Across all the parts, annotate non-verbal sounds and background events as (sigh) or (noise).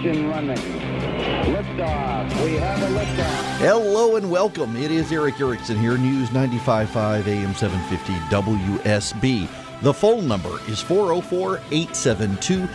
Engine running. Liftoff. We have a. Hello and welcome. It is Erick Erickson here, News 95.5 AM 750 WSB. The phone number is 404 872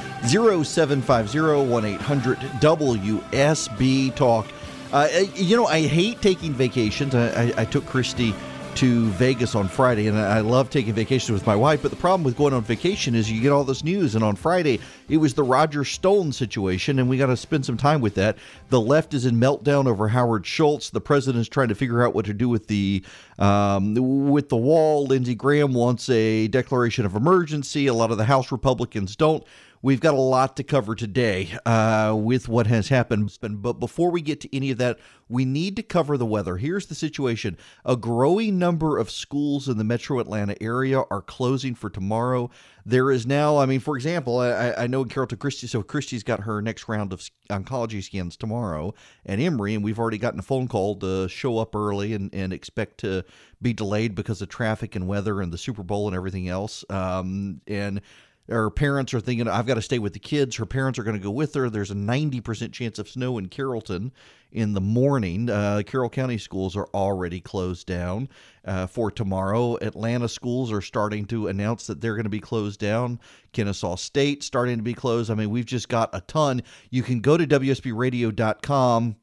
0750 1 800 WSB Talk. Uh, you know, I hate taking vacations. I, I, I took Christy to Vegas on Friday, and I love taking vacations with my wife. But the problem with going on vacation is you get all this news. And on Friday, it was the Roger Stone situation, and we got to spend some time with that. The left is in meltdown over Howard Schultz. The president's trying to figure out what to do with the um, with the wall. Lindsey Graham wants a declaration of emergency. A lot of the House Republicans don't. We've got a lot to cover today uh, with what has happened. But before we get to any of that, we need to cover the weather. Here's the situation a growing number of schools in the metro Atlanta area are closing for tomorrow. There is now, I mean, for example, I, I know in Carrollton Christy, so Christy's got her next round of oncology scans tomorrow at Emory, and we've already gotten a phone call to show up early and, and expect to be delayed because of traffic and weather and the Super Bowl and everything else. Um, and her parents are thinking, I've got to stay with the kids. Her parents are going to go with her. There's a 90% chance of snow in Carrollton in the morning. Uh, Carroll County schools are already closed down uh, for tomorrow. Atlanta schools are starting to announce that they're going to be closed down. Kennesaw State starting to be closed. I mean, we've just got a ton. You can go to WSBRadio.com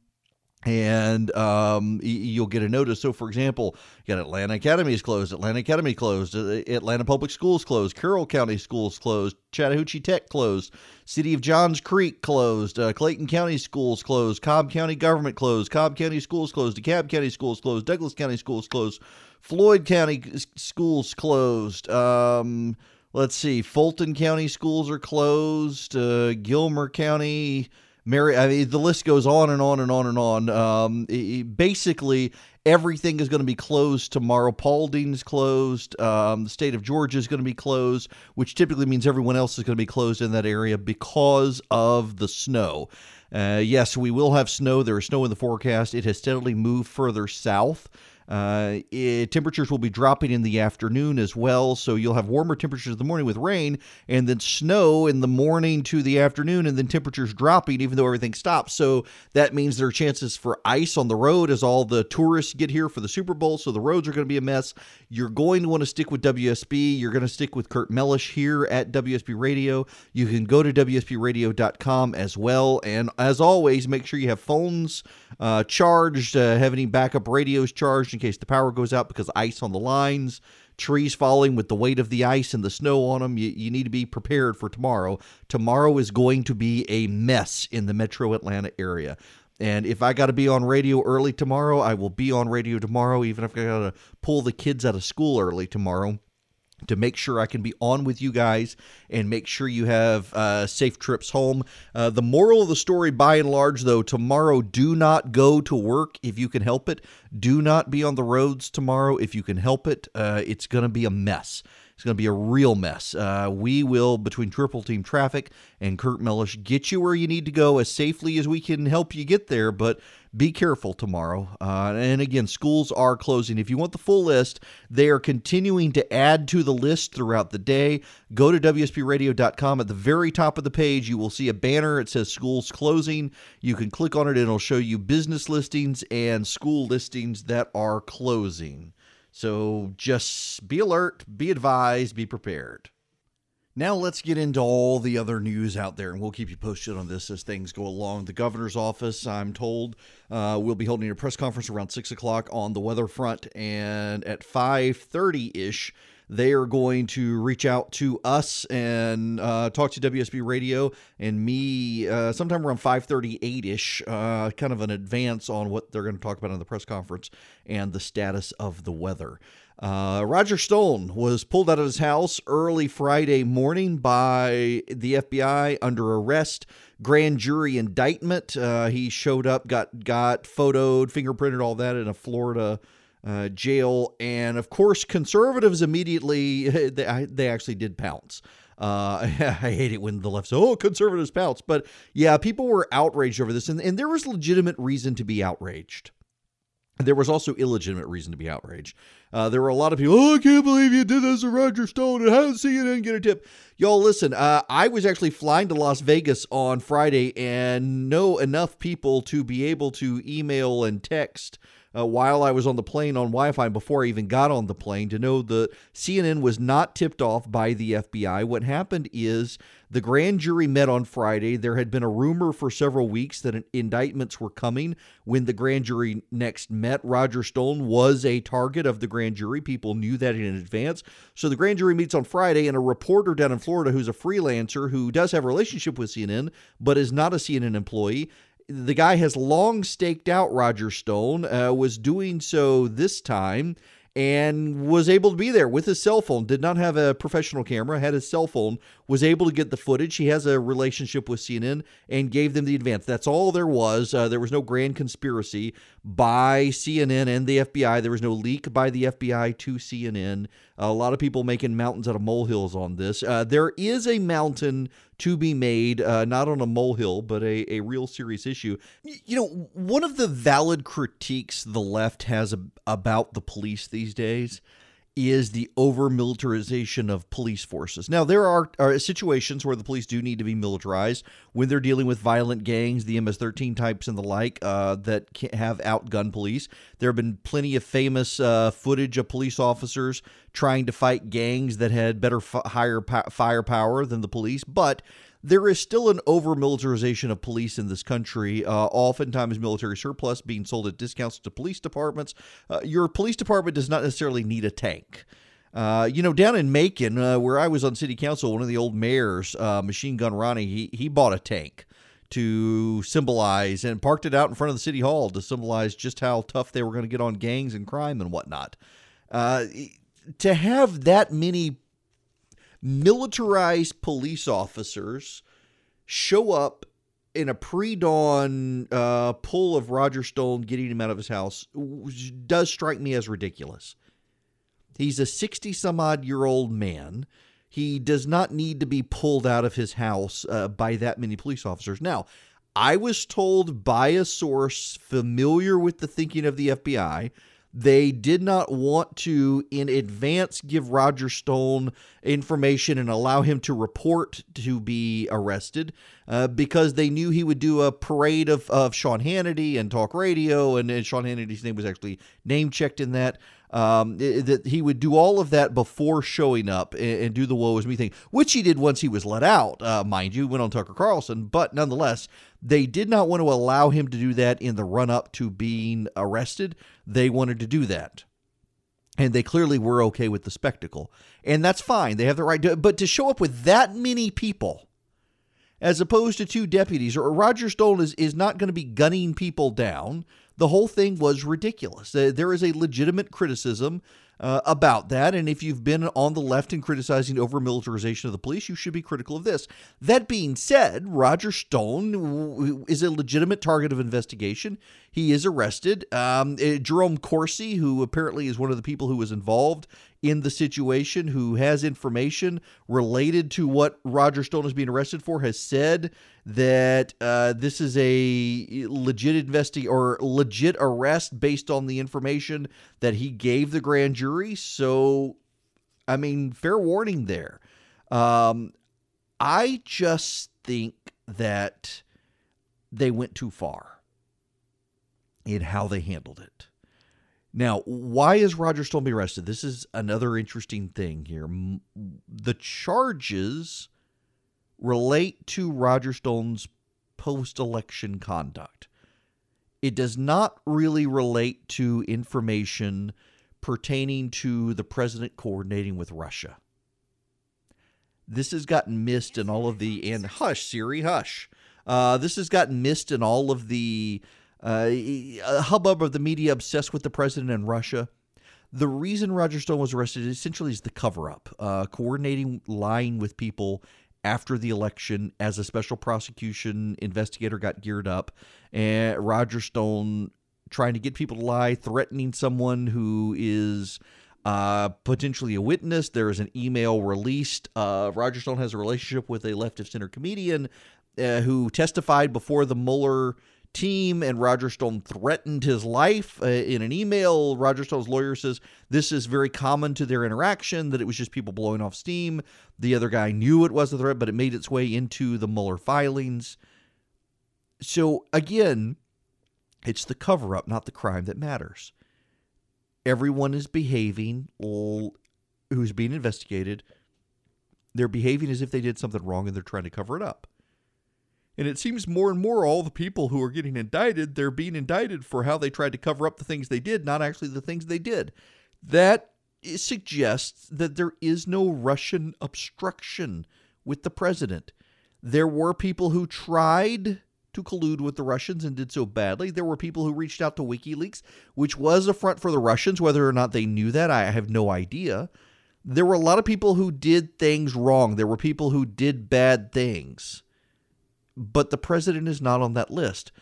and um, you'll get a notice. So, for example, you got Atlanta Academy is closed, Atlanta Academy closed, uh, Atlanta Public Schools closed, Carroll County Schools closed, Chattahoochee Tech closed, City of Johns Creek closed, uh, Clayton County Schools closed, Cobb County Government closed, Cobb County Schools closed, DeKalb County Schools closed, Douglas County Schools closed, Floyd County Schools closed. Um, let's see, Fulton County Schools are closed, uh, Gilmer County Mary, I mean, the list goes on and on and on and on. Um, basically, everything is going to be closed tomorrow. Paulding's closed. Um, the state of Georgia is going to be closed, which typically means everyone else is going to be closed in that area because of the snow. Uh, yes, we will have snow. There is snow in the forecast. It has steadily moved further south. Uh, it, temperatures will be dropping in the afternoon as well, so you'll have warmer temperatures in the morning with rain, and then snow in the morning to the afternoon, and then temperatures dropping even though everything stops. So that means there are chances for ice on the road as all the tourists get here for the Super Bowl. So the roads are going to be a mess. You're going to want to stick with WSB. You're going to stick with Kirk Mellish here at WSB Radio. You can go to WSBRadio.com as well. And as always, make sure you have phones uh, charged, uh, have any backup radios charged in case the power goes out because ice on the lines, trees falling with the weight of the ice and the snow on them. You, you need to be prepared for tomorrow. Tomorrow is going to be a mess in the metro Atlanta area. And if I got to be on radio early tomorrow, I will be on radio tomorrow, even if I got to pull the kids out of school early tomorrow to make sure I can be on with you guys and make sure you have uh, safe trips home. Uh, the moral of the story, by and large, though, tomorrow, do not go to work if you can help it. Do not be on the roads tomorrow if you can help it. Uh, it's going to be a mess. It's going to be a real mess. Uh, we will, between Triple Team Traffic and Kirk Mellish, get you where you need to go as safely as we can help you get there. But be careful tomorrow. Uh, and again, schools are closing. If you want the full list, they are continuing to add to the list throughout the day. Go to WSBRadio.com. At the very top of the page, you will see a banner. It says schools closing. You can click on it, and it'll show you business listings and school listings that are closing. So just be alert, be advised, be prepared. Now let's get into all the other news out there, and we'll keep you posted on this as things go along. The governor's office, I'm told, uh, will be holding a press conference around six o'clock on the weather front, and at five thirty ish, they are going to reach out to us and uh, talk to WSB Radio and me uh, sometime around 5:38ish, uh, kind of an advance on what they're going to talk about in the press conference and the status of the weather. Uh, Roger Stone was pulled out of his house early Friday morning by the FBI under arrest, grand jury indictment. Uh, he showed up, got got photoed, fingerprinted, all that in a Florida uh, jail, and of course, conservatives immediately (laughs) they, they actually did pounce. Uh, (laughs) I hate it when the left says, "Oh, conservatives pounce," but yeah, people were outraged over this, and, and there was legitimate reason to be outraged. There was also illegitimate reason to be outraged. Uh, there were a lot of people, oh, I can't believe you did this to Roger Stone and how did CNN get a tip? Y'all, listen, uh, I was actually flying to Las Vegas on Friday and know enough people to be able to email and text uh, while I was on the plane on Wi Fi before I even got on the plane to know that CNN was not tipped off by the FBI. What happened is the grand jury met on Friday. There had been a rumor for several weeks that indictments were coming. When the grand jury next met, Roger Stone was a target of the grand jury. People knew that in advance. So the grand jury meets on Friday, and a reporter down in Florida who's a freelancer who does have a relationship with CNN but is not a CNN employee the guy has long staked out Roger Stone, uh, was doing so this time and was able to be there with his cell phone. Did not have a professional camera, had his cell phone, was able to get the footage. He has a relationship with CNN and gave them the advance. That's all there was. Uh, there was no grand conspiracy by CNN and the FBI. There was no leak by the FBI to CNN. A lot of people making mountains out of molehills on this. Uh, there is a mountain to be made, uh, not on a molehill, but a, a real serious issue. You know, one of the valid critiques the left has about the police these days is the over militarization of police forces. Now, there are, are, situations where the police do need to be militarized when they're dealing with violent gangs, the MS 13 types and the like, uh, that have outgun police. There have been plenty of famous uh, footage of police officers trying to fight gangs that had better, f- higher po- firepower than the police, but there is still an over militarization of police in this country. Uh, oftentimes, military surplus being sold at discounts to police departments. Uh, your police department does not necessarily need a tank. Uh, you know, down in Macon, uh, where I was on city council, one of the old mayors, uh, Machine Gun Ronnie, he he bought a tank to symbolize and parked it out in front of the city hall to symbolize just how tough they were going to get on gangs and crime and whatnot. Uh, to have that many militarized police officers show up in a pre-dawn uh, pull of Roger Stone getting him out of his house does strike me as ridiculous. He's a 60 some odd year old man. He does not need to be pulled out of his house uh, by that many police officers. Now, I was told by a source familiar with the thinking of the FBI they did not want to, in advance, give Roger Stone information and allow him to report to be arrested uh, because they knew he would do a parade of, of Sean Hannity and talk radio. And, and Sean Hannity's name was actually name checked in that um, that he would do all of that before showing up and, and, do the woe is me thing, which he did once he was let out, uh, mind you, went on Tucker Carlson. But nonetheless, they did not want to allow him to do that in the run up to being arrested. They wanted to do that. And they clearly were okay with the spectacle. And that's fine. They have the right to, but to show up with that many people, as opposed to two deputies, or Roger Stone is, is not going to be gunning people down the whole thing was ridiculous. There is a legitimate criticism uh, about that. And if you've been on the left and criticizing over militarization of the police, you should be critical of this. That being said, Roger Stone is a legitimate target of investigation. He is arrested. Um, eh, Jerome Corsi, who apparently is one of the people who was involved in the situation, who has information related to what Roger Stone is being arrested for, has said that uh, this is a legit investi- or legit arrest based on the information that he gave the grand jury. So, I mean, fair warning there. Um, I just think that they went too far in how they handled it. Now, why is Roger Stone being arrested? This is another interesting thing here. The charges relate to Roger Stone's post election conduct. It does not really relate to information pertaining to the president coordinating with Russia. This has gotten missed in all of the and hush Siri hush. Uh, this has gotten missed in all of the uh, hubbub of the media obsessed with the president and Russia. The reason Roger Stone was arrested essentially is the cover up, uh, coordinating lying with people after the election as a special prosecution investigator got geared up. And Roger Stone trying to get people to lie, threatening someone who is uh, potentially a witness. There is an email released. Uh, Roger Stone has a relationship with a left of center comedian uh, who testified before the Mueller team, and Roger Stone threatened his life uh, in an email. Roger Stone's lawyer says this is very common to their interaction, that it was just people blowing off steam. The other guy knew it was a threat, but it made its way into the Mueller filings. So, again, it's the cover up, not the crime, that matters. Everyone is behaving who's being investigated. They're behaving as if they did something wrong and they're trying to cover it up. And it seems more and more all the people who are getting indicted, they're being indicted for how they tried to cover up the things they did, not actually the things they did. That suggests that there is no Russian obstruction with the president. There were people who tried to collude with the Russians and did so badly. There were people who reached out to WikiLeaks, which was a front for the Russians. Whether or not they knew that, I have no idea. There were a lot of people who did things wrong. There were people who did bad things but the president is not on that list.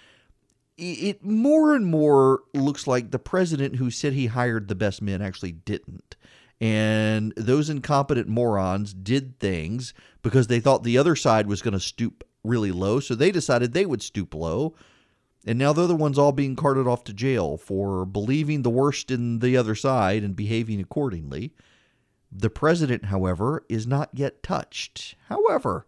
It more and more looks like the president who said he hired the best men actually didn't. And those incompetent morons did things because they thought the other side was going to stoop really low. So they decided they would stoop low. And now they're the ones all being carted off to jail for believing the worst in the other side and behaving accordingly. The president, however, is not yet touched. However,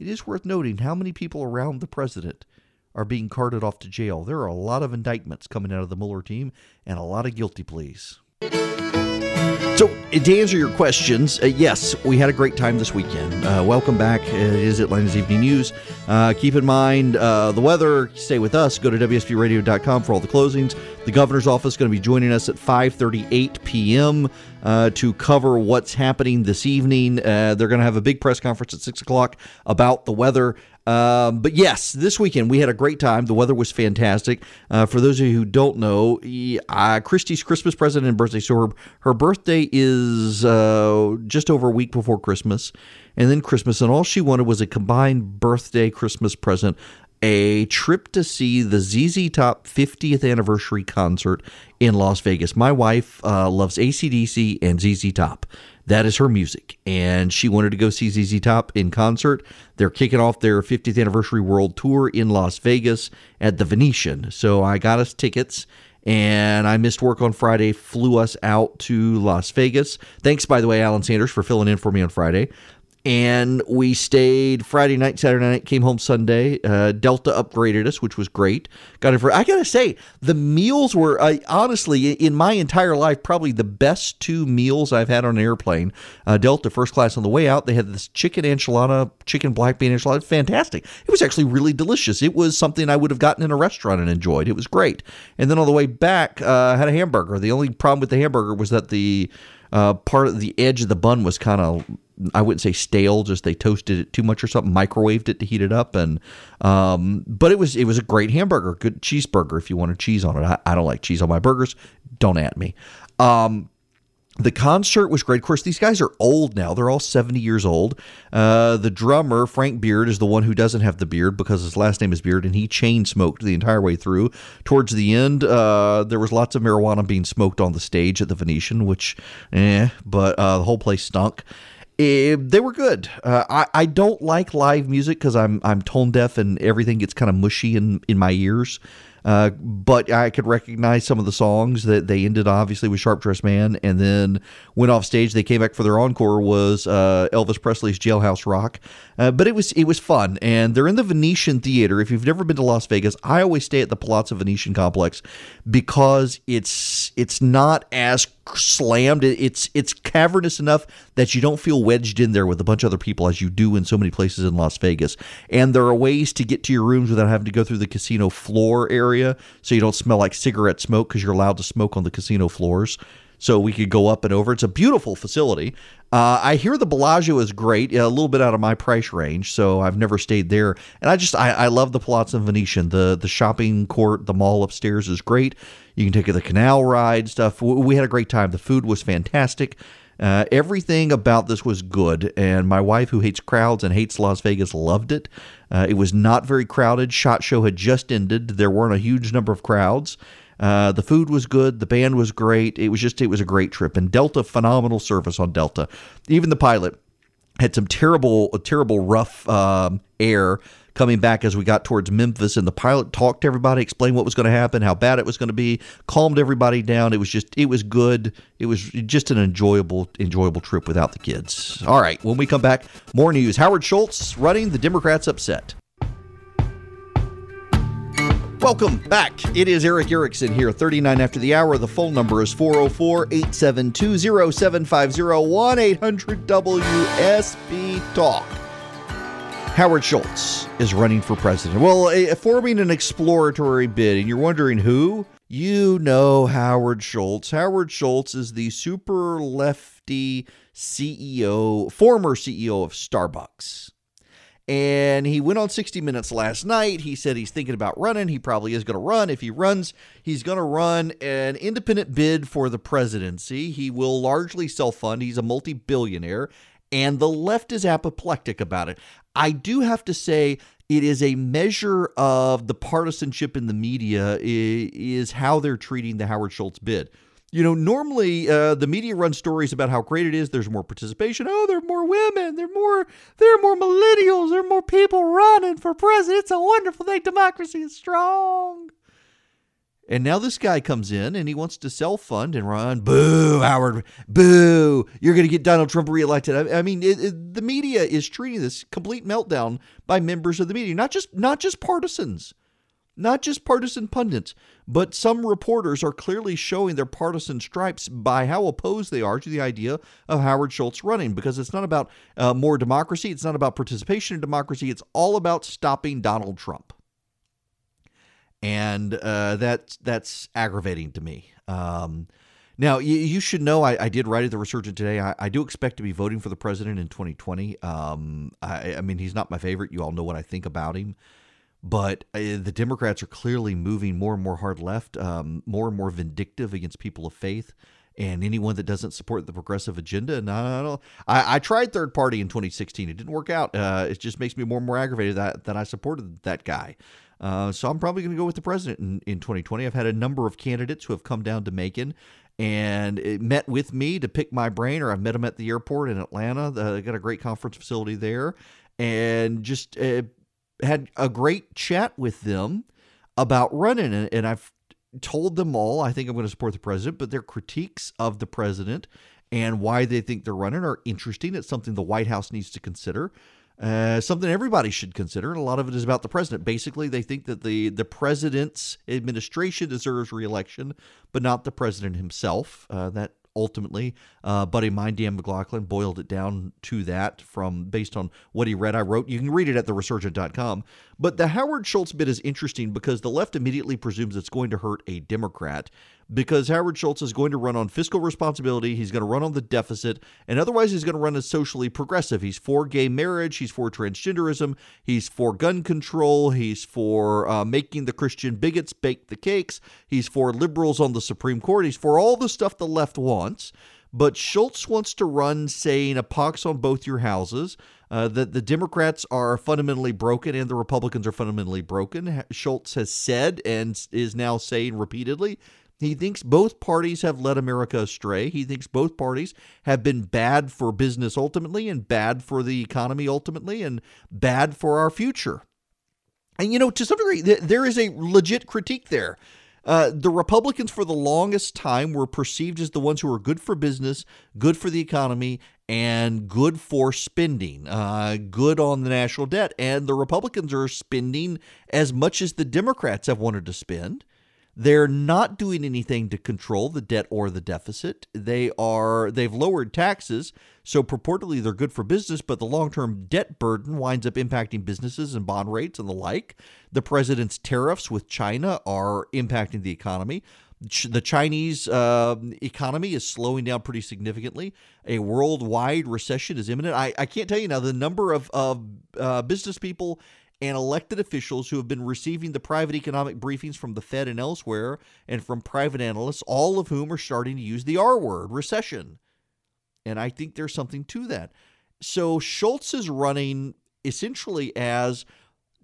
it is worth noting how many people around the president are being carted off to jail. There are a lot of indictments coming out of the Mueller team and a lot of guilty pleas. So, to answer your questions, uh, yes, we had a great time this weekend. Uh, welcome back. It is Atlanta's Evening News. Uh, keep in mind uh, the weather. Stay with us. Go to WSBRadio.com for all the closings. The governor's office is going to be joining us at 5:38 p.m. Uh, to cover what's happening this evening. Uh, they're going to have a big press conference at six o'clock about the weather. Um, but yes, this weekend we had a great time. The weather was fantastic. Uh, for those of you who don't know, uh, Christy's Christmas present and birthday. So her, her birthday is uh, just over a week before Christmas, and then Christmas, and all she wanted was a combined birthday Christmas present. A trip to see the ZZ Top 50th anniversary concert in Las Vegas. My wife uh, loves ACDC and ZZ Top. That is her music. And she wanted to go see ZZ Top in concert. They're kicking off their 50th anniversary world tour in Las Vegas at the Venetian. So I got us tickets and I missed work on Friday, flew us out to Las Vegas. Thanks, by the way, Alan Sanders, for filling in for me on Friday and we stayed Friday night, Saturday night, came home Sunday. Uh, Delta upgraded us, which was great. Got it for. I gotta say, the meals were uh, honestly in my entire life probably the best two meals I've had on an airplane. Uh, Delta first class on the way out, they had this chicken enchilada, chicken black bean enchilada, fantastic. It was actually really delicious. It was something I would have gotten in a restaurant and enjoyed. It was great. And then on the way back, uh, had a hamburger. The only problem with the hamburger was that the uh, part of the edge of the bun was kind of I wouldn't say stale, just they toasted it too much or something, microwaved it to heat it up, and um, but it was it was a great hamburger, good cheeseburger if you wanted cheese on it. I, I don't like cheese on my burgers. Don't at me. Um, the concert was great. Of course, these guys are old now. They're all 70 years old. Uh, the drummer, Frank Beard, is the one who doesn't have the beard because his last name is Beard, and he chain smoked the entire way through. Towards the end, uh, there was lots of marijuana being smoked on the stage at the Venetian, which, eh, but uh, the whole place stunk. It, eh, they were good. Uh, I I don't like live music because I'm I'm tone deaf and everything gets kind of mushy in in my ears. Uh, but I could recognize some of the songs that they ended obviously with Sharp Dressed Man, and then went off stage. They came back for their encore was uh, Elvis Presley's Jailhouse Rock. Uh, but it was it was fun, and they're in the Venetian Theater. If you've never been to Las Vegas, I always stay at the Palazzo Venetian complex because it's it's not as slammed. It's it's cavernous enough that you don't feel wedged in there with a bunch of other people as you do in so many places in Las Vegas. And there are ways to get to your rooms without having to go through the casino floor area, so you don't smell like cigarette smoke because you're allowed to smoke on the casino floors so we could go up and over. It's a beautiful facility. Uh, I hear the Bellagio is great, a little bit out of my price range, so I've never stayed there. And I just I, I love the Palazzo Venetian. The the shopping court, the mall upstairs is great. You can take the canal ride stuff. We had a great time. The food was fantastic. Uh, everything about this was good, and my wife, who hates crowds and hates Las Vegas, loved it. Uh, it was not very crowded. Shot show had just ended. There weren't a huge number of crowds. Uh, the food was good. The band was great. It was just, it was a great trip. And Delta, phenomenal service on Delta. Even the pilot had some terrible, terrible rough um, air coming back as we got towards Memphis, and the pilot talked to everybody, explained what was going to happen, how bad it was going to be, calmed everybody down. It was just, it was good. It was just an enjoyable, enjoyable trip without the kids. All right, when we come back, more news. Howard Schultz running, the Democrats upset. Welcome back. It is Erick Erickson here, 39 after the hour. The phone number is 404 872 0750 1 800 WSB Talk. Howard Schultz is running for president. Well, a, forming an exploratory bid, and you're wondering who? You know Howard Schultz. Howard Schultz is the super lefty CEO, former CEO of Starbucks. And he went on 60 Minutes last night. He said he's thinking about running. He probably is going to run. If he runs, he's going to run an independent bid for the presidency. He will largely self fund. He's a multi billionaire, and the left is apoplectic about it. I do have to say, it is a measure of the partisanship in the media, is how they're treating the Howard Schultz bid. You know, normally uh, the media runs stories about how great it is. There's more participation. Oh, there are more women. There are more. There are more millennials. There are more people running for president. It's a wonderful thing. Democracy is strong. And now this guy comes in and he wants to self fund and run. Boo, Howard. Boo. You're going to get Donald Trump reelected. I, I mean, it, it, the media is treating this complete meltdown by members of the media, not just not just partisans not just partisan pundits, but some reporters are clearly showing their partisan stripes by how opposed they are to the idea of Howard Schultz running because it's not about uh, more democracy, it's not about participation in democracy, it's all about stopping Donald Trump. And uh, that's that's aggravating to me. Um, now, you, you, should know I, I, did write at the Resurgent today. I, I, do expect to be voting for the president in 2020. Um, I, I, mean, he's not my favorite. You all know what I think about him but uh, the Democrats are clearly moving more and more hard left, um, more and more vindictive against people of faith and anyone that doesn't support the progressive agenda. And I, I, I tried third party in 2016. It didn't work out. Uh, it just makes me more and more aggravated that, that I supported that guy. Uh, so I'm probably going to go with the president in, in 2020. I've had a number of candidates who have come down to Macon and it met with me to pick my brain, or I've met them at the airport in Atlanta. They got a great conference facility there, and just uh, had a great chat with them about running, and, I've told them all I think I'm going to support the president, but their critiques of the president and why they think they're running are interesting. It's something the White House needs to consider. Uh, something everybody should consider, and a lot of it is about the president. Basically, they think that the the president's administration deserves reelection, but not the president himself. Uh, that ultimately. Uh, buddy mine, Dan McLaughlin, boiled it down to that from based on what he read. I wrote. You can read it at theresurgent.com. But the Howard Schultz bit is interesting because the left immediately presumes it's going to hurt a Democrat because Howard Schultz is going to run on fiscal responsibility. He's going to run on the deficit, and otherwise, he's going to run as socially progressive. He's for gay marriage. He's for transgenderism. He's for gun control. He's for uh, making the Christian bigots bake the cakes. He's for liberals on the Supreme Court. He's for all the stuff the left wants. But Schultz wants to run saying a pox on both your houses, uh, that the Democrats are fundamentally broken and the Republicans are fundamentally broken. Schultz has said and is now saying repeatedly he thinks both parties have led America astray. He thinks both parties have been bad for business ultimately and bad for the economy ultimately and bad for our future. And, you know, to some degree, there is a legit critique there. Uh, the Republicans, for the longest time, were perceived as the ones who were good for business, good for the economy, and good for spending, uh, good on the national debt. And the Republicans are spending as much as the Democrats have wanted to spend. They're not doing anything to control the debt or the deficit. They are they've lowered taxes, so purportedly they're good for business, but the long-term debt burden winds up impacting businesses and bond rates and the like. The president's tariffs with China are impacting the economy. The Chinese uh, economy is slowing down pretty significantly. A worldwide recession is imminent. I, I can't tell you now the number of, of uh, business people and elected officials who have been receiving the private economic briefings from the Fed and elsewhere, and from private analysts, all of whom are starting to use the R word, recession. And I think there's something to that. So Schultz is running essentially as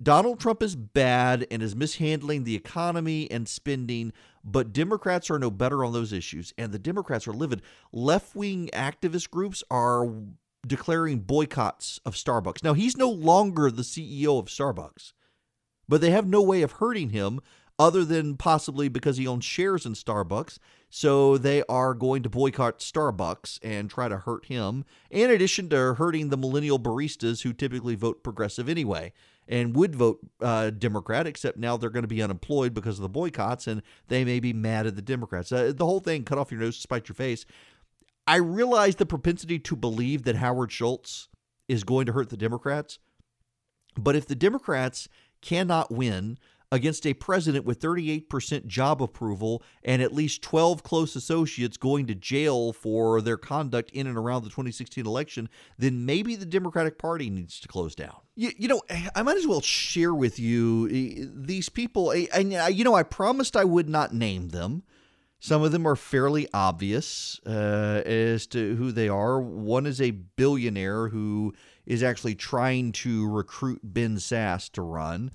Donald Trump is bad and is mishandling the economy and spending, but Democrats are no better on those issues. And the Democrats are livid. Left wing activist groups are declaring boycotts of Starbucks. Now, he's no longer the CEO of Starbucks, but they have no way of hurting him other than possibly because he owns shares in Starbucks. So they are going to boycott Starbucks and try to hurt him, in addition to hurting the millennial baristas who typically vote progressive anyway and would vote uh, Democrat, except now they're going to be unemployed because of the boycotts and they may be mad at the Democrats. Uh, the whole thing, cut off your nose to spite your face. I realize the propensity to believe that Howard Schultz is going to hurt the Democrats. But if the Democrats cannot win against a president with 38% job approval and at least 12 close associates going to jail for their conduct in and around the 2016 election, then maybe the Democratic Party needs to close down. You, you know, I might as well share with you eh, these people. And, you know, I promised I would not name them. Some of them are fairly obvious uh, as to who they are. One is a billionaire who is actually trying to recruit Ben Sasse to run.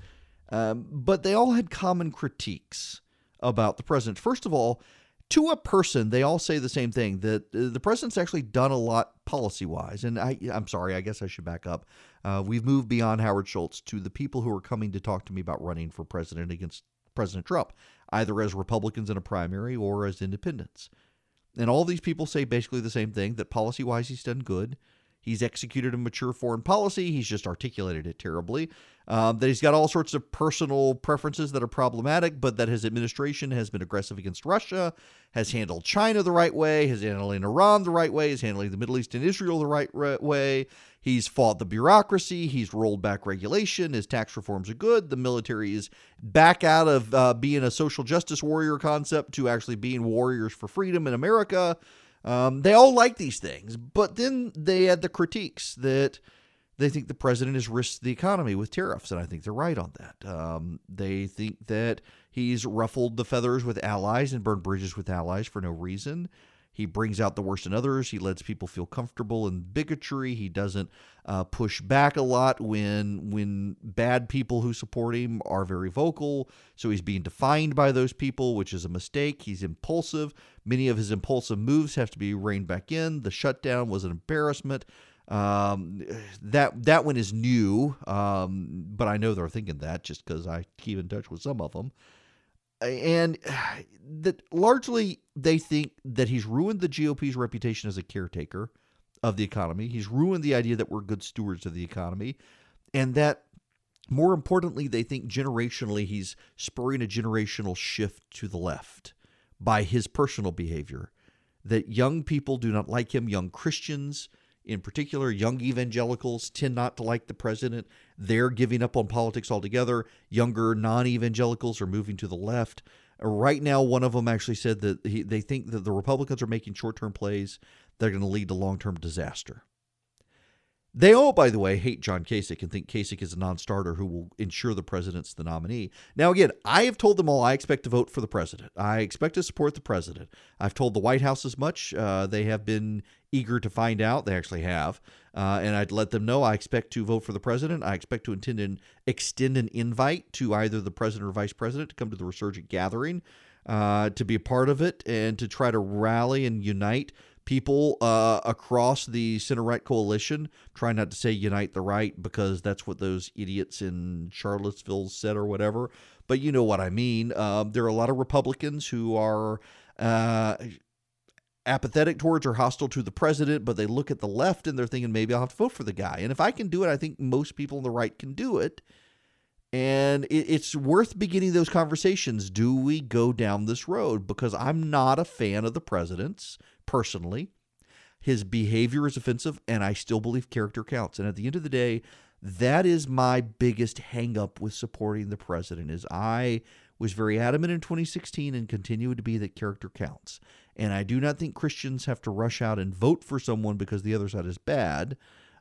Um, but they all had common critiques about the president. First of all, to a person, they all say the same thing that uh, the president's actually done a lot policy wise. And I, I'm sorry, I guess I should back up. Uh, we've moved beyond Howard Schultz to the people who are coming to talk to me about running for president against President Trump, either as Republicans in a primary or as independents. And all these people say basically the same thing that policy wise, he's done good. He's executed a mature foreign policy. He's just articulated it terribly. Um, that he's got all sorts of personal preferences that are problematic, but that his administration has been aggressive against Russia, has handled China the right way, has handling Iran the right way, is handling the Middle East and Israel the right way. He's fought the bureaucracy. He's rolled back regulation. His tax reforms are good. The military is back out of uh, being a social justice warrior concept to actually being warriors for freedom in America. Um, they all like these things, but then they had the critiques that they think the president has risked the economy with tariffs, and I think they're right on that. Um, they think that he's ruffled the feathers with allies and burned bridges with allies for no reason. He brings out the worst in others. He lets people feel comfortable in bigotry. He doesn't uh, push back a lot when when bad people who support him are very vocal. So he's being defined by those people, which is a mistake. He's impulsive. Many of his impulsive moves have to be reined back in. The shutdown was an embarrassment. Um, that that one is new, um, but I know they're thinking that just because I keep in touch with some of them Uh, and (sighs) that largely they think that he's ruined the GOP's reputation as a caretaker of the economy. He's ruined the idea that we're good stewards of the economy, and that more importantly, they think generationally he's spurring a generational shift to the left by his personal behavior. That young people do not like him, young Christians in particular, young evangelicals tend not to like the president. They're giving up on politics altogether. Younger non evangelicals are moving to the left. Right now, one of them actually said that he, they think that the Republicans are making short term plays that are going to lead to long term disaster. They all, by the way, hate John Kasich and think Kasich is a non starter who will ensure the president's the nominee. Now, again, I have told them all I expect to vote for the president. I expect to support the president. I've told the White House as much. Uh, they have been eager to find out. They actually have. Uh, and I'd let them know I expect to vote for the president. I expect to intend and extend an invite to either the president or vice president to come to the resurgent gathering uh, to be a part of it and to try to rally and unite people uh, across the center right coalition. Try not to say unite the right because that's what those idiots in Charlottesville said or whatever. But you know what I mean. Um, there are a lot of Republicans who are. Uh, apathetic towards or hostile to the president, but they look at the left and they're thinking maybe I'll have to vote for the guy. And if I can do it, I think most people on the right can do it. And it's worth beginning those conversations. Do we go down this road? Because I'm not a fan of the president's personally. His behavior is offensive, and I still believe character counts. And at the end of the day, that is my biggest hangup with supporting the president is I was very adamant in 2016 and continue to be that character counts. And I do not think Christians have to rush out and vote for someone because the other side is bad,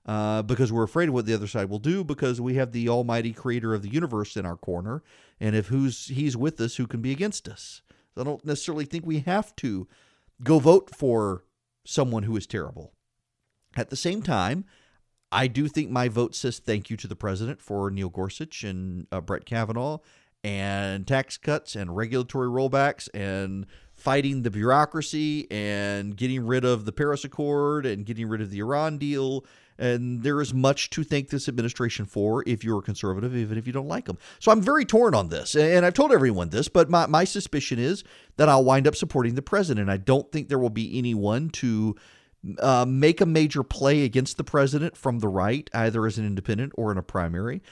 uh, because we're afraid of what the other side will do, because we have the Almighty Creator of the universe in our corner. And if who's He's with us, who can be against us? I don't necessarily think we have to go vote for someone who is terrible. At the same time, I do think my vote says thank you to the president for Neil Gorsuch and uh, Brett Kavanaugh and tax cuts and regulatory rollbacks and fighting the bureaucracy and getting rid of the Paris Accord and getting rid of the Iran deal. And there is much to thank this administration for if you're a conservative, even if you don't like them. So I'm very torn on this. And I've told everyone this, but my, my suspicion is that I'll wind up supporting the president. I don't think there will be anyone to uh, make a major play against the president from the right, either as an independent or in a primary.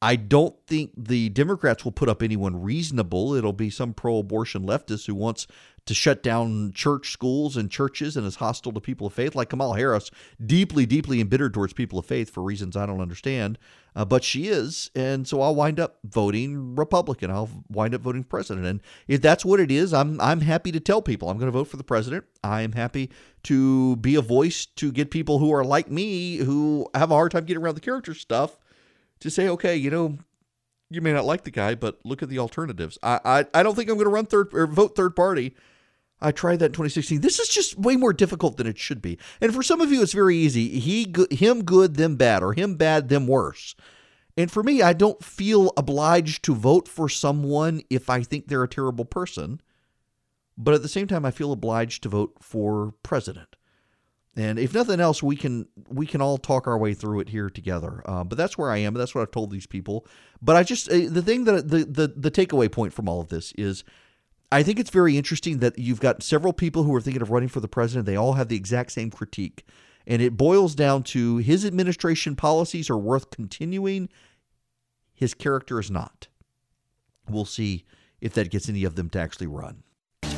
I don't think the Democrats will put up anyone reasonable. It'll be some pro abortion leftist who wants to shut down church schools and churches and is hostile to people of faith, like Kamala Harris, deeply, deeply embittered towards people of faith for reasons I don't understand. Uh, but she is. And so I'll wind up voting Republican. I'll wind up voting president. And if that's what it is, I'm, I'm happy to tell people I'm going to vote for the president. I am happy to be a voice to get people who are like me, who have a hard time getting around the character stuff to say, okay, you know, you may not like the guy, but look at the alternatives. I I, I don't think I'm going to run third or vote third party. I tried that in 2016. This is just way more difficult than it should be. And for some of you, it's very easy. He, him, good, them bad, or him bad, them worse. And for me, I don't feel obliged to vote for someone if I think they're a terrible person. But at the same time, I feel obliged to vote for president. And if nothing else, we can we can all talk our way through it here together. Uh, but that's where I am. That's what I've told these people. But I just uh, the thing that the, the the takeaway point from all of this is, I think it's very interesting that you've got several people who are thinking of running for the president. They all have the exact same critique, and it boils down to his administration policies are worth continuing. His character is not. We'll see if that gets any of them to actually run.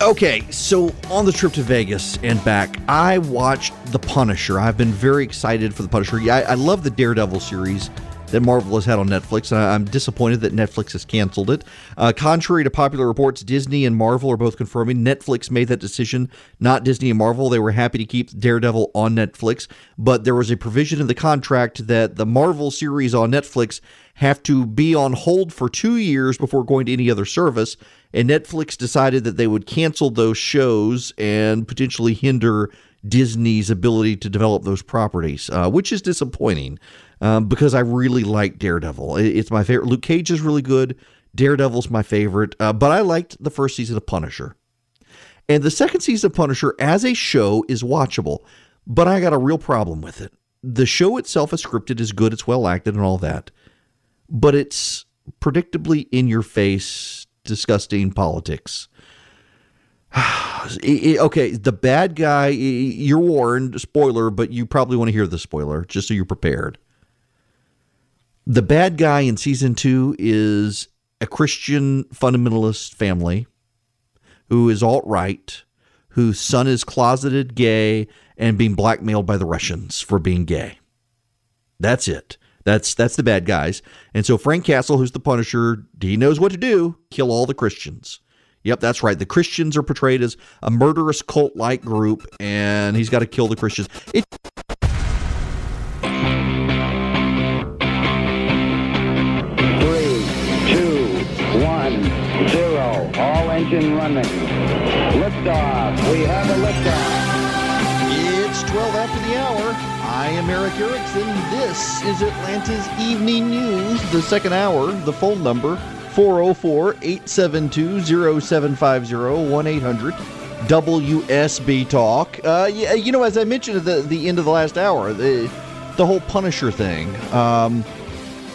Okay, so on the trip to Vegas and back, I watched The Punisher. I've been very excited for The Punisher. I, I love the Daredevil series that Marvel has had on Netflix. and I'm disappointed that Netflix has canceled it. Uh, contrary to popular reports, Disney and Marvel are both confirming Netflix made that decision, not Disney and Marvel. They were happy to keep Daredevil on Netflix, but there was a provision in the contract that the Marvel series on Netflix have to be on hold for two years before going to any other service. And Netflix decided that they would cancel those shows and potentially hinder Disney's ability to develop those properties, uh, which is disappointing um, because I really like Daredevil. It's my favorite. Luke Cage is really good. Daredevil's my favorite, uh, but I liked the first season of Punisher. And the second season of Punisher as a show is watchable, but I got a real problem with it. The show itself is scripted, is good, it's well acted, and all that but it's predictably in your face, disgusting politics. (sighs) okay, the bad guy, you're warned, spoiler, but you probably want to hear the spoiler just so you're prepared. The bad guy in season two is a Christian fundamentalist family who is alt right, whose son is closeted gay and being blackmailed by the Russians for being gay. That's it. That's that's the bad guys. And so Frank Castle, who's the Punisher, he knows what to do: kill all the Christians. Yep, that's right. The Christians are portrayed as a murderous cult-like group, and he's got to kill the Christians. It- Three, two, one, zero. All engine running. Liftoff. We have a liftoff. It's 12 after the hour. I am Erick Erickson. This is Atlanta's Evening News, the second hour. The phone number 404 872 0750 1 800 WSB Talk. Uh, you know, as I mentioned at the, the end of the last hour, the the whole Punisher thing. Um,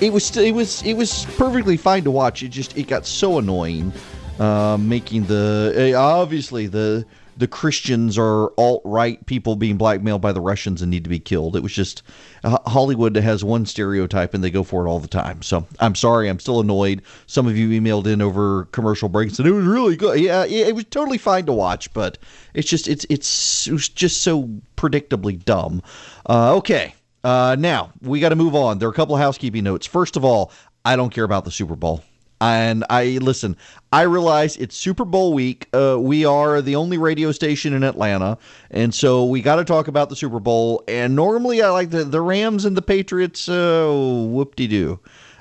it was it was it was perfectly fine to watch. It just it got so annoying, uh, making the uh, obviously the the Christians are alt right people being blackmailed by the Russians and need to be killed. It was just Hollywood has one stereotype and they go for it all the time. So I'm sorry, I'm still annoyed. Some of you emailed in over commercial breaks and it was really good. Yeah, it was totally fine to watch, but it's just it's it's it was just so predictably dumb. Uh, okay, uh, now we got to move on. There are a couple of housekeeping notes. First of all, I don't care about the Super Bowl. And I listen, I realize it's Super Bowl week. Uh, we are the only radio station in Atlanta. And so we got to talk about the Super Bowl. And normally I like the, the Rams and the Patriots, uh, whoop de doo.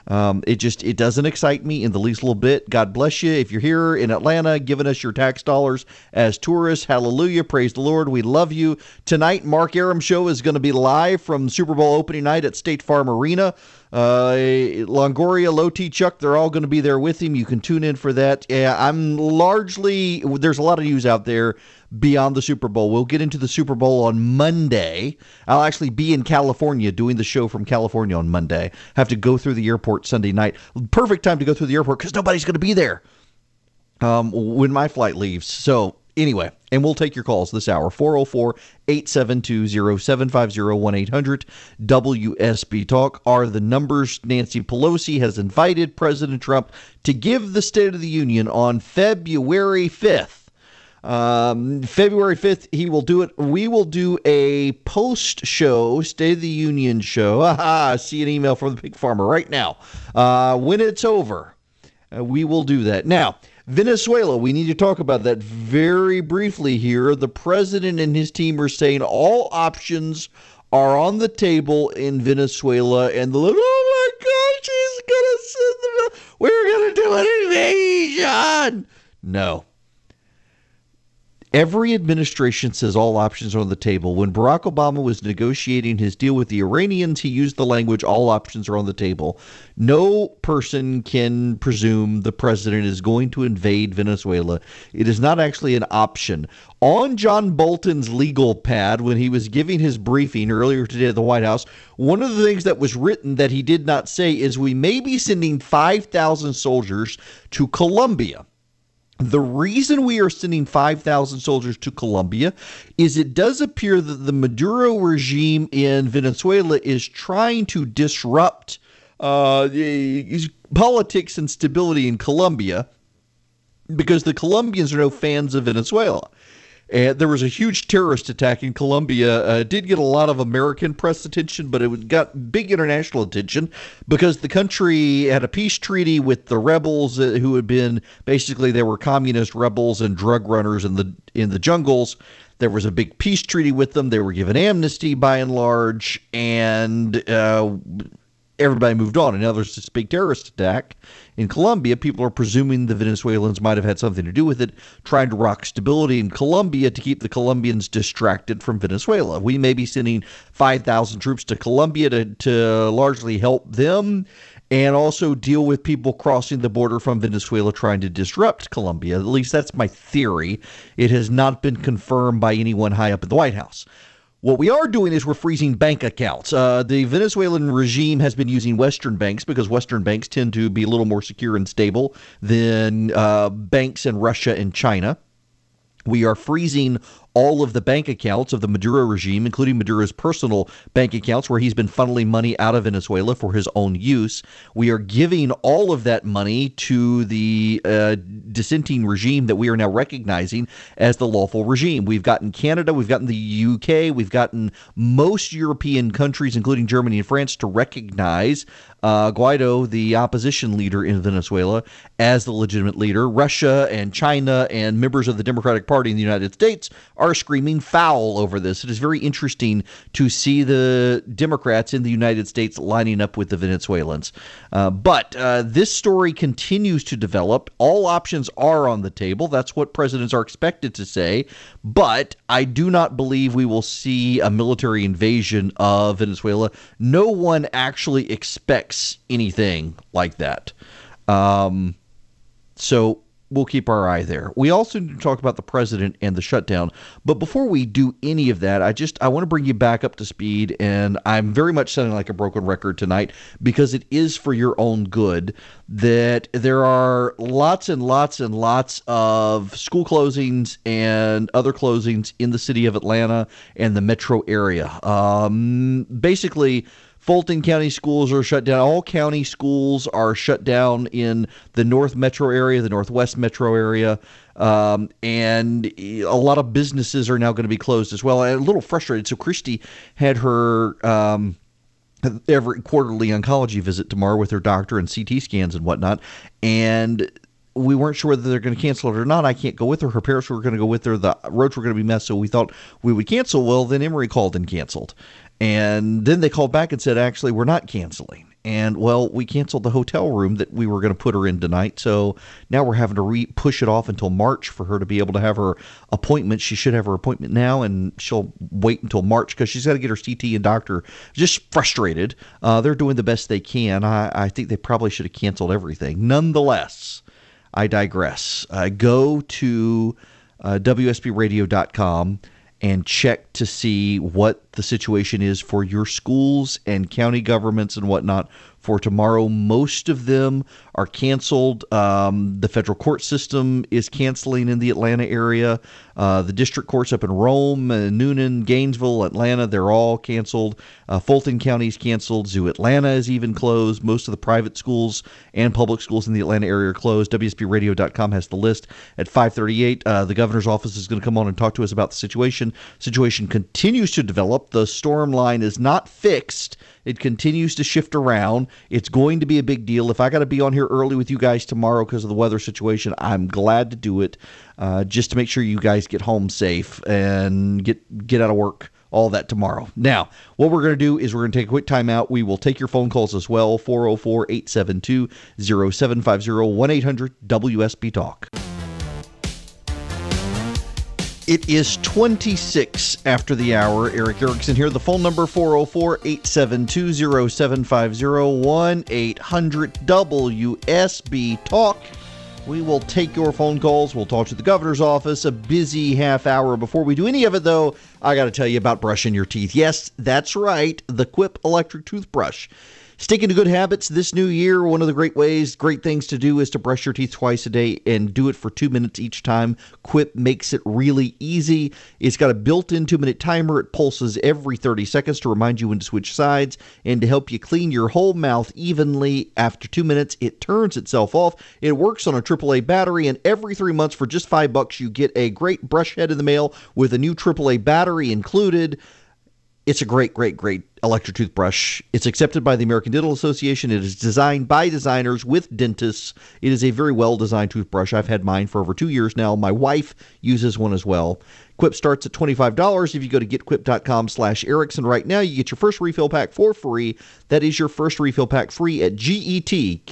Um, it just it doesn't excite me in the least little bit. God bless you if you're here in Atlanta, giving us your tax dollars as tourists. Hallelujah, praise the Lord. We love you. Tonight, Mark Arum show is going to be live from Super Bowl opening night at State Farm Arena. Uh, Longoria, Loti, Chuck, they're all going to be there with him. You can tune in for that. Yeah, I'm largely there's a lot of news out there beyond the Super Bowl. We'll get into the Super Bowl on Monday. I'll actually be in California doing the show from California on Monday. Have to go through the airport Sunday night. Perfect time to go through the airport because nobody's going to be there um, when my flight leaves. So anyway, and we'll take your calls this hour 404 872 0750 1 800 WSB Talk are the numbers. Nancy Pelosi has invited President Trump to give the State of the Union on February 5th. Um, February 5th, he will do it. We will do a post show, State of the Union show. (laughs) Aha, see an email from the pig farmer right now. Uh, when it's over, uh, we will do that. Now, Venezuela, we need to talk about that very briefly here. The president and his team are saying all options are on the table in Venezuela, and the little, oh my gosh, he's gonna send the we're gonna do an invasion. No, Every administration says all options are on the table. When Barack Obama was negotiating his deal with the Iranians, he used the language all options are on the table. No person can presume the president is going to invade Venezuela. It is not actually an option. On John Bolton's legal pad, when he was giving his briefing earlier today at the White House, one of the things that was written that he did not say is we may be sending 5,000 soldiers to Colombia. The reason we are sending 5,000 soldiers to Colombia is it does appear that the Maduro regime in Venezuela is trying to disrupt uh, politics and stability in Colombia because the Colombians are no fans of Venezuela. And there was a huge terrorist attack in Colombia. Uh, did get a lot of American press attention, but it got big international attention because the country had a peace treaty with the rebels uh, who had been basically they were communist rebels and drug runners in the in the jungles. There was a big peace treaty with them. They were given amnesty by and large, and uh, everybody moved on. There's big terrorist attack in Colombia. People are presuming the Venezuelans might have had something to do with it, trying to rock stability in Colombia to keep the Colombians distracted from Venezuela. We may be sending 5,000 troops to Colombia to, to largely help them and also deal with people crossing the border from Venezuela trying to disrupt Colombia. At least that's my theory. It has not been confirmed by anyone high up at the White House. What we are doing is we're freezing bank accounts. Uh, the Venezuelan regime has been using Western banks because Western banks tend to be a little more secure and stable than uh, banks in Russia and China. We are freezing all of the bank accounts of the Maduro regime, including Maduro's personal bank accounts, where he's been funneling money out of Venezuela for his own use. We are giving all of that money to the uh, dissenting regime that we are now recognizing as the lawful regime. We've gotten Canada, we've gotten the UK, we've gotten most European countries, including Germany and France, to recognize uh, Guaido, the opposition leader in Venezuela, as the legitimate leader. Russia and China and members of the Democratic Party in the United States are screaming foul over this. It is very interesting to see the Democrats in the United States lining up with the Venezuelans. Uh, but uh, this story continues to develop. All options are on the table. That's what presidents are expected to say. But I do not believe we will see a military invasion of Venezuela. No one actually expects anything like that. Um, so we'll keep our eye there. We also need to talk about the president and the shutdown. But before we do any of that, I just I want to bring you back up to speed and I'm very much sounding like a broken record tonight because it is for your own good that there are lots and lots and lots of school closings and other closings in the city of Atlanta and the metro area. Um, basically Fulton County schools are shut down. All county schools are shut down in the North Metro area, the Northwest Metro area. Um, and a lot of businesses are now going to be closed as well. I'm a little frustrated. So Christy had her um, every quarterly oncology visit tomorrow with her doctor and CT scans and whatnot, and we weren't sure whether they're going to cancel it or not. I can't go with her. Her parents were going to go with her. The roads were going to be messed, so we thought we would cancel. Well, then Emory called and canceled. And then they called back and said, actually, we're not canceling. And well, we canceled the hotel room that we were going to put her in tonight. So now we're having to re- push it off until March for her to be able to have her appointment. She should have her appointment now, and she'll wait until March because she's got to get her CT and doctor. Just frustrated. Uh, they're doing the best they can. I, I think they probably should have canceled everything. Nonetheless, I digress. Uh, go to uh, WSBRadio.com and check to see what the situation is for your schools and county governments and whatnot for tomorrow. Most of them are canceled. Um, the federal court system is canceling in the Atlanta area. Uh, the district courts up in Rome, uh, Newnan, Gainesville, Atlanta, they're all canceled. Uh, Fulton County is canceled. Zoo Atlanta is even closed. Most of the private schools and public schools in the Atlanta area are closed. WSBRadio.com has the list. At 538, uh, the governor's office is going to come on and talk to us about the situation. Situation continues to develop. The storm line is not fixed. It continues to shift around. It's going to be a big deal. If I got to be on here early with you guys tomorrow because of the weather situation, I'm glad to do it uh, just to make sure you guys get home safe and get get out of work all that tomorrow. Now, what we're going to do is we're going to take a quick timeout. We will take your phone calls as well 404 872 0750 1 800 WSB Talk. It is 26 after the hour. Erick Erickson here. The phone number 404 872 0750 1 800 WSB Talk. We will take your phone calls. We'll talk to the governor's office. A busy half hour. Before we do any of it, though, I got to tell you about brushing your teeth. Yes, that's right. The Quip electric toothbrush. Sticking to good habits this new year, one of the great ways, great things to do is to brush your teeth twice a day and do it for two minutes each time. Quip makes it really easy. It's got a built in two minute timer. It pulses every 30 seconds to remind you when to switch sides and to help you clean your whole mouth evenly. After two minutes, it turns itself off. It works on a AAA battery, and every three months, for just five bucks, you get a great brush head in the mail with a new AAA battery included. It's a great, great, great electric toothbrush. It's accepted by the American Dental Association. It is designed by designers with dentists. It is a very well designed toothbrush. I've had mine for over two years now. My wife uses one as well. Quip starts at $25. If you go to getquip.com slash Erickson right now, you get your first refill pack for free. That is your first refill pack free at getquip.com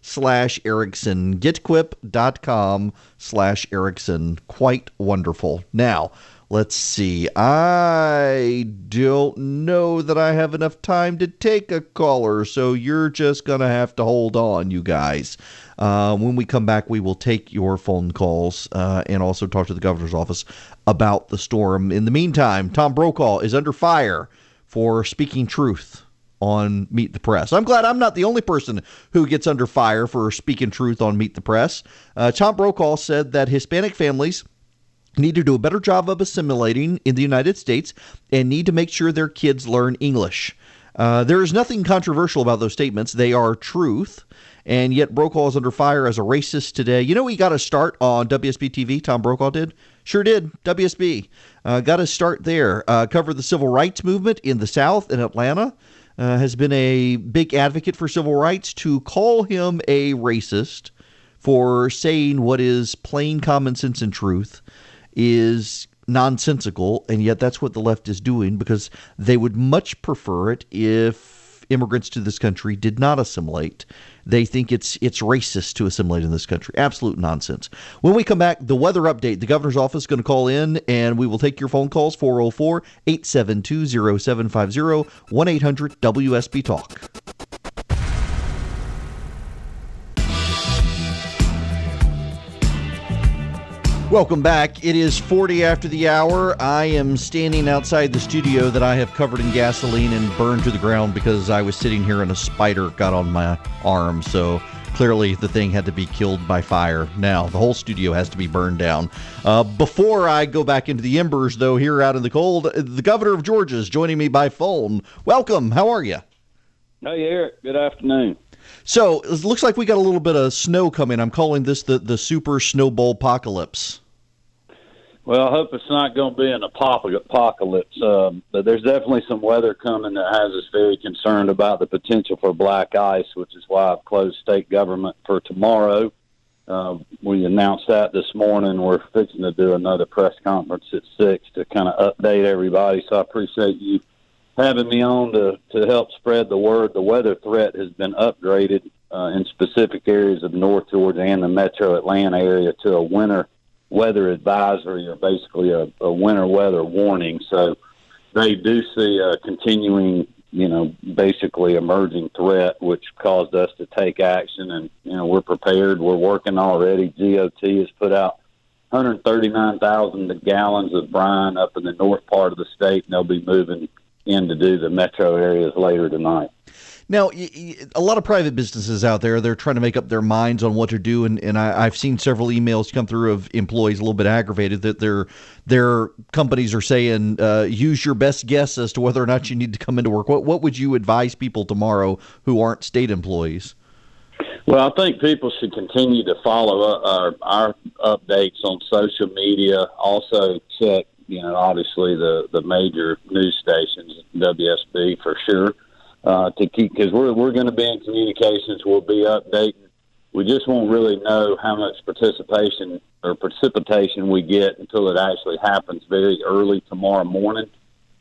slash Erickson. Getquip.com slash Erickson. Quite wonderful. Now, Let's see. I don't know that I have enough time to take a caller, so you're just going to have to hold on, you guys. Uh, when we come back, we will take your phone calls uh, and also talk to the governor's office about the storm. In the meantime, Tom Brokaw is under fire for speaking truth on Meet the Press. I'm glad I'm not the only person who gets under fire for speaking truth on Meet the Press. Uh, Tom Brokaw said that Hispanic families need to do a better job of assimilating in the United States and need to make sure their kids learn English. Uh, there is nothing controversial about those statements. They are truth. And yet, Brokaw is under fire as a racist today. You know, he got a start on WSB TV. Tom Brokaw did. Sure did. WSB. Uh, got a start there. Uh, covered the civil rights movement in the South in Atlanta. Uh, has been a big advocate for civil rights. To call him a racist for saying what is plain common sense and truth is nonsensical, and yet that's what the left is doing because they would much prefer it if immigrants to this country did not assimilate. They think it's it's racist to assimilate in this country. Absolute nonsense. When we come back, the weather update. The governor's office is going to call in and we will take your phone calls 404 872 0750 1 800 WSB Talk. Welcome back. It is 40 after the hour. I am standing outside the studio that I have covered in gasoline and burned to the ground because I was sitting here and a spider got on my arm. So clearly the thing had to be killed by fire. Now the whole studio has to be burned down. Uh, before I go back into the embers, though, here out in the cold, the governor of Georgia is joining me by phone. Welcome. How are you? Hey, Erick. Good afternoon. So it looks like we got a little bit of snow coming. I'm calling this the the super snowball apocalypse. Well, I hope it's not going to be an apocalypse. Um, but there's definitely some weather coming that has us very concerned about the potential for black ice, which is why I've closed state government for tomorrow. Uh, we announced that this morning. We're fixing to do another press conference at six to kind of update everybody. So I appreciate you having me on to, to help spread the word. The weather threat has been upgraded uh, in specific areas of North Georgia and the metro Atlanta area to a winter weather advisory or basically a, a winter weather warning. So they do see a continuing, you know, basically emerging threat, which caused us to take action. And, you know, we're prepared. We're working already. GDOT has put out 139,000 gallons of brine up in the north part of the state, and they'll be moving in to do the metro areas later tonight. Now, a lot of private businesses out there, they're trying to make up their minds on what to do, and, and I, have seen several emails come through of employees a little bit aggravated that their their companies are saying, uh, use your best guess as to whether or not you need to come into work. What what would you advise people tomorrow who aren't state employees? Well, I think people should continue to follow our, our updates on social media. Also, check you know obviously the the major news stations, WSB for sure uh, to keep because we're we're going to be in communications. We'll be updating. We just won't really know how much participation or precipitation we get until it actually happens very early tomorrow morning.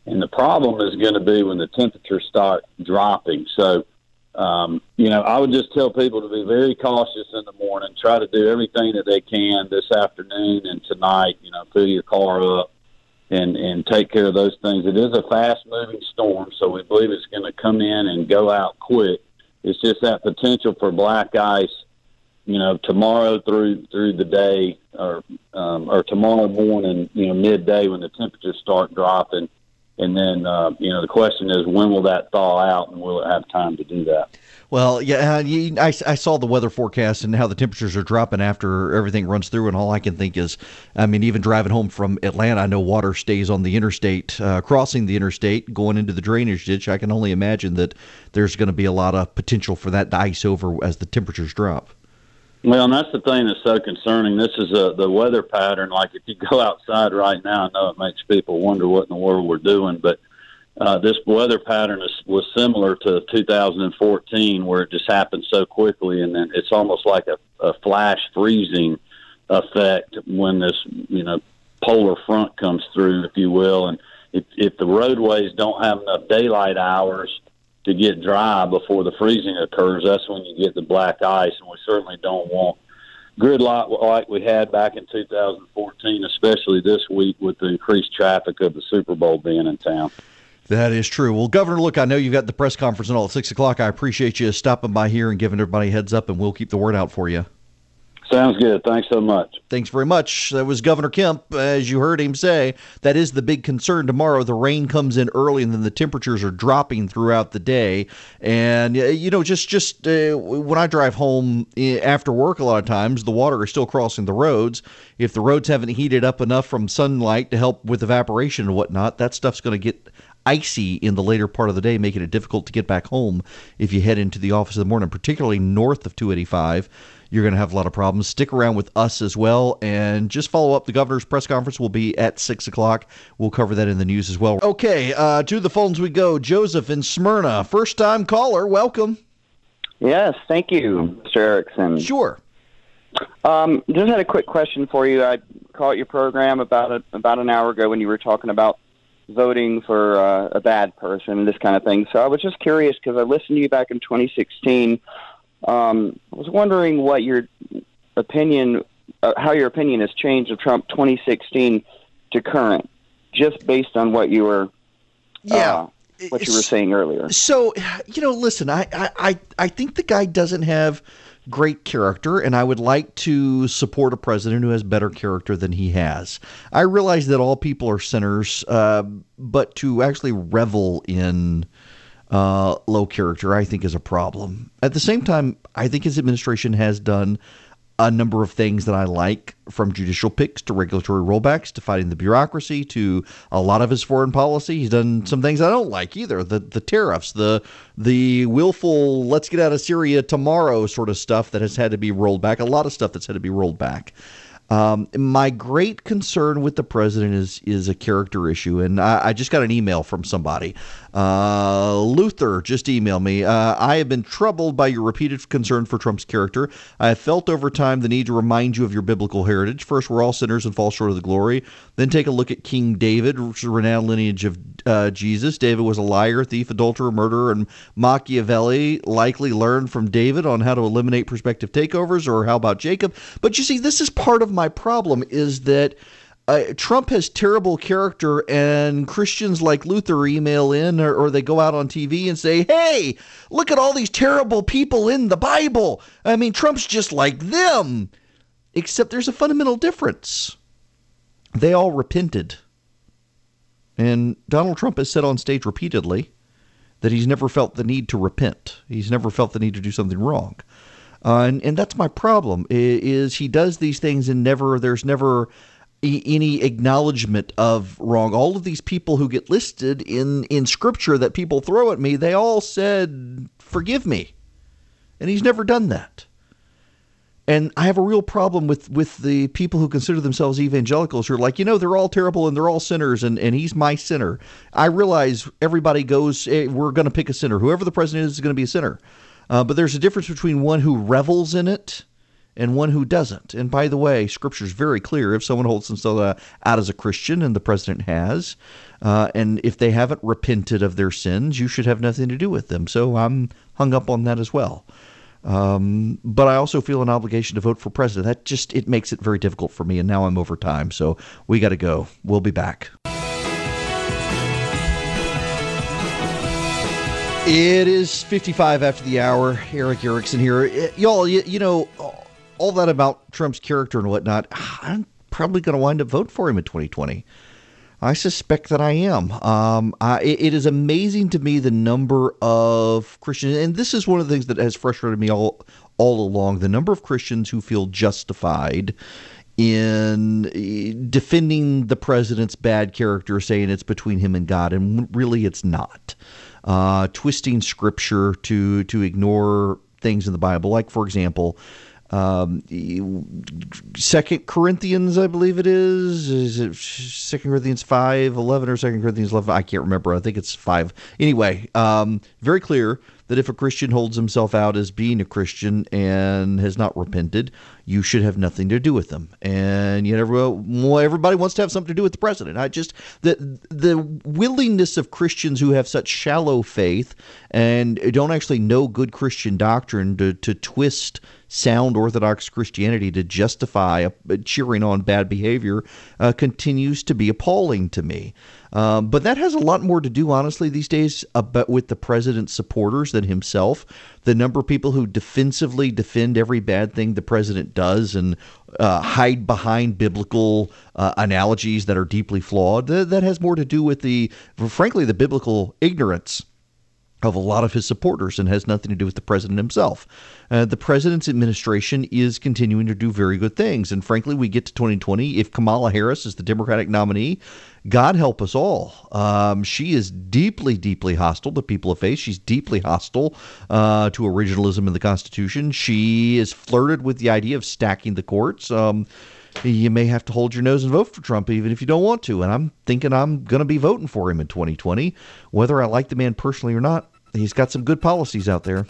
And the problem is going to be when the temperatures start dropping. So, um, you know, I would just tell people to be very cautious in the morning. Try to do everything that they can this afternoon and tonight. You know, fill your car up and and take care of those things. It is a fast moving storm, so we believe it's going to come in and go out quick. It's just that potential for black ice, you know, tomorrow through through the day or um, or tomorrow morning, you know, midday when the temperatures start dropping, and then uh, you know the question is when will that thaw out and will it have time to do that? Well, yeah, I, I saw the weather forecast and how the temperatures are dropping after everything runs through, and all I can think is, I mean, even driving home from Atlanta, I know water stays on the interstate, uh, crossing the interstate, going into the drainage ditch. I can only imagine that there's going to be a lot of potential for that to ice over as the temperatures drop. Well, and that's the thing that's so concerning. This is a, the weather pattern. Like if you go (laughs) outside right now, I know it makes people wonder what in the world we're doing, but uh, this weather pattern is, was similar to 2014, where it just happened so quickly, and then it's almost like a, a flash freezing effect when this, you know, polar front comes through, if you will. And if, if the roadways don't have enough daylight hours to get dry before the freezing occurs, that's when you get the black ice, and we certainly don't want gridlock like we had back in 2014, especially this week with the increased traffic of the Super Bowl being in town. That is true. Well, Governor, look, I know you've got the press conference and all at 6 o'clock. I appreciate you stopping by here and giving everybody heads up, and we'll keep the word out for you. Sounds good. Thanks so much. Thanks very much. That was Governor Kemp. As you heard him say, that is the big concern tomorrow. The rain comes in early, and then the temperatures are dropping throughout the day. And you know, just just uh, when I drive home eh, after work, a lot of times the water is still crossing the roads. If the roads haven't heated up enough from sunlight to help with evaporation and whatnot, that stuff's going to get icy in the later part of the day, making it difficult to get back home if you head into the office in the morning, particularly north of 285. You're going to have a lot of problems. Stick around with us as well, and just follow up. The governor's press conference will be at six o'clock. We'll cover that in the news as well. Okay, uh, to the phones we go. Joseph in Smyrna, first time caller. Welcome. Yes, thank you, Mr. Erickson. Sure. Um, just had a quick question for you. I caught your program about a, about an hour ago when you were talking about voting for uh, a bad person, and this kind of thing. So I was just curious because I listened to you back in 2016. Um, I was wondering what your opinion, uh, how your opinion has changed of Trump 2016 to current, just based on what you were, yeah. Uh, what you were saying earlier. So, you know, listen, I, I, I think the guy doesn't have great character, and I would like to support a president who has better character than he has. I realize that all people are sinners, uh, but to actually revel in uh, low character, I think, is a problem. At the same time, I think his administration has done a number of things that I like, from judicial picks to regulatory rollbacks to fighting the bureaucracy to a lot of his foreign policy. He's done some things I don't like either. The the tariffs, the the willful let's get out of Syria tomorrow sort of stuff that has had to be rolled back. A lot of stuff that's had to be rolled back. Um, my great concern with the president is is a character issue, and I, I just got an email from somebody. Uh, Luther just emailed me. Uh, I have been troubled by your repeated concern for Trump's character. I have felt over time the need to remind you of your biblical heritage. First, we're all sinners and fall short of the glory. Then, take a look at King David, renowned lineage of uh, Jesus. David was a liar, thief, adulterer, murderer, and Machiavelli likely learned from David on how to eliminate prospective takeovers. Or how about Jacob? But you see, this is part of my problem is that uh, Trump has terrible character, and Christians like Luther email in or, or, they go out on TV and say, Hey, look at all these terrible people in the Bible. I mean, Trump's just like them. Except there's a fundamental difference. They all repented. And Donald Trump has said on stage repeatedly that he's never felt the need to repent. He's never felt the need to do something wrong. Uh, and, and that's my problem is he does these things and never there's never any acknowledgement of wrong. All of these people who get listed in in scripture that people throw at me, they all said, "Forgive me," and he's never done that. And I have a real problem with with the people who consider themselves evangelicals who are like, you know, they're all terrible and they're all sinners, and and he's my sinner. I realize everybody goes, hey, we're going to pick a sinner. Whoever the president is is going to be a sinner. Uh, but there's a difference between one who revels in it and one who doesn't. And by the way, Scripture is very clear. If someone holds themselves uh, out as a Christian, and the president has, uh, and if they haven't repented of their sins, you should have nothing to do with them. So I'm hung up on that as well. Um, but I also feel an obligation to vote for president. That just it makes it very difficult for me. And now I'm over time, so we got to go. We'll be back. It is 55 after the hour. Erick Erickson here. Y'all, you, you, know, all that about Trump's character and whatnot, I'm probably going to wind up voting for him in 2020. I suspect that I am. Um, I, it is amazing to me the number of Christians, and this is one of the things that has frustrated me all all along. The number of Christians who feel justified in eh, defending the president's bad character, saying it's between him and God, and really it's not uh, twisting scripture to to ignore things in the Bible, like for example. Um, Second Corinthians, I believe it is. Is it Second Corinthians five eleven or Second Corinthians eleven? I can't remember. I think it's five. Anyway, um, very clear that if a Christian holds himself out as being a Christian and has not repented, you should have nothing to do with them. And well, everybody wants to have something to do with the president. I just the the willingness of Christians who have such shallow faith and don't actually know good Christian doctrine to to twist sound Orthodox Christianity to justify cheering on bad behavior uh, continues to be appalling to me. Um, but that has a lot more to do, honestly, these days about with the president's supporters than himself. The number of people who defensively defend every bad thing the president does and uh, hide behind biblical uh, analogies that are deeply flawed. That, that has more to do with the, frankly, the biblical ignorance of a lot of his supporters and has nothing to do with the president himself. Uh, the president's administration is continuing to do very good things. And frankly, we get to 2020. If Kamala Harris is the Democratic nominee, God help us all. Um, she is deeply, deeply hostile to people of faith. She's deeply hostile uh, to originalism in the Constitution. She is flirted with the idea of stacking the courts. Um, you may have to hold your nose and vote for Trump even if you don't want to. And I'm thinking I'm going to be voting for him in 2020. Whether I like the man personally or not, he's got some good policies out there.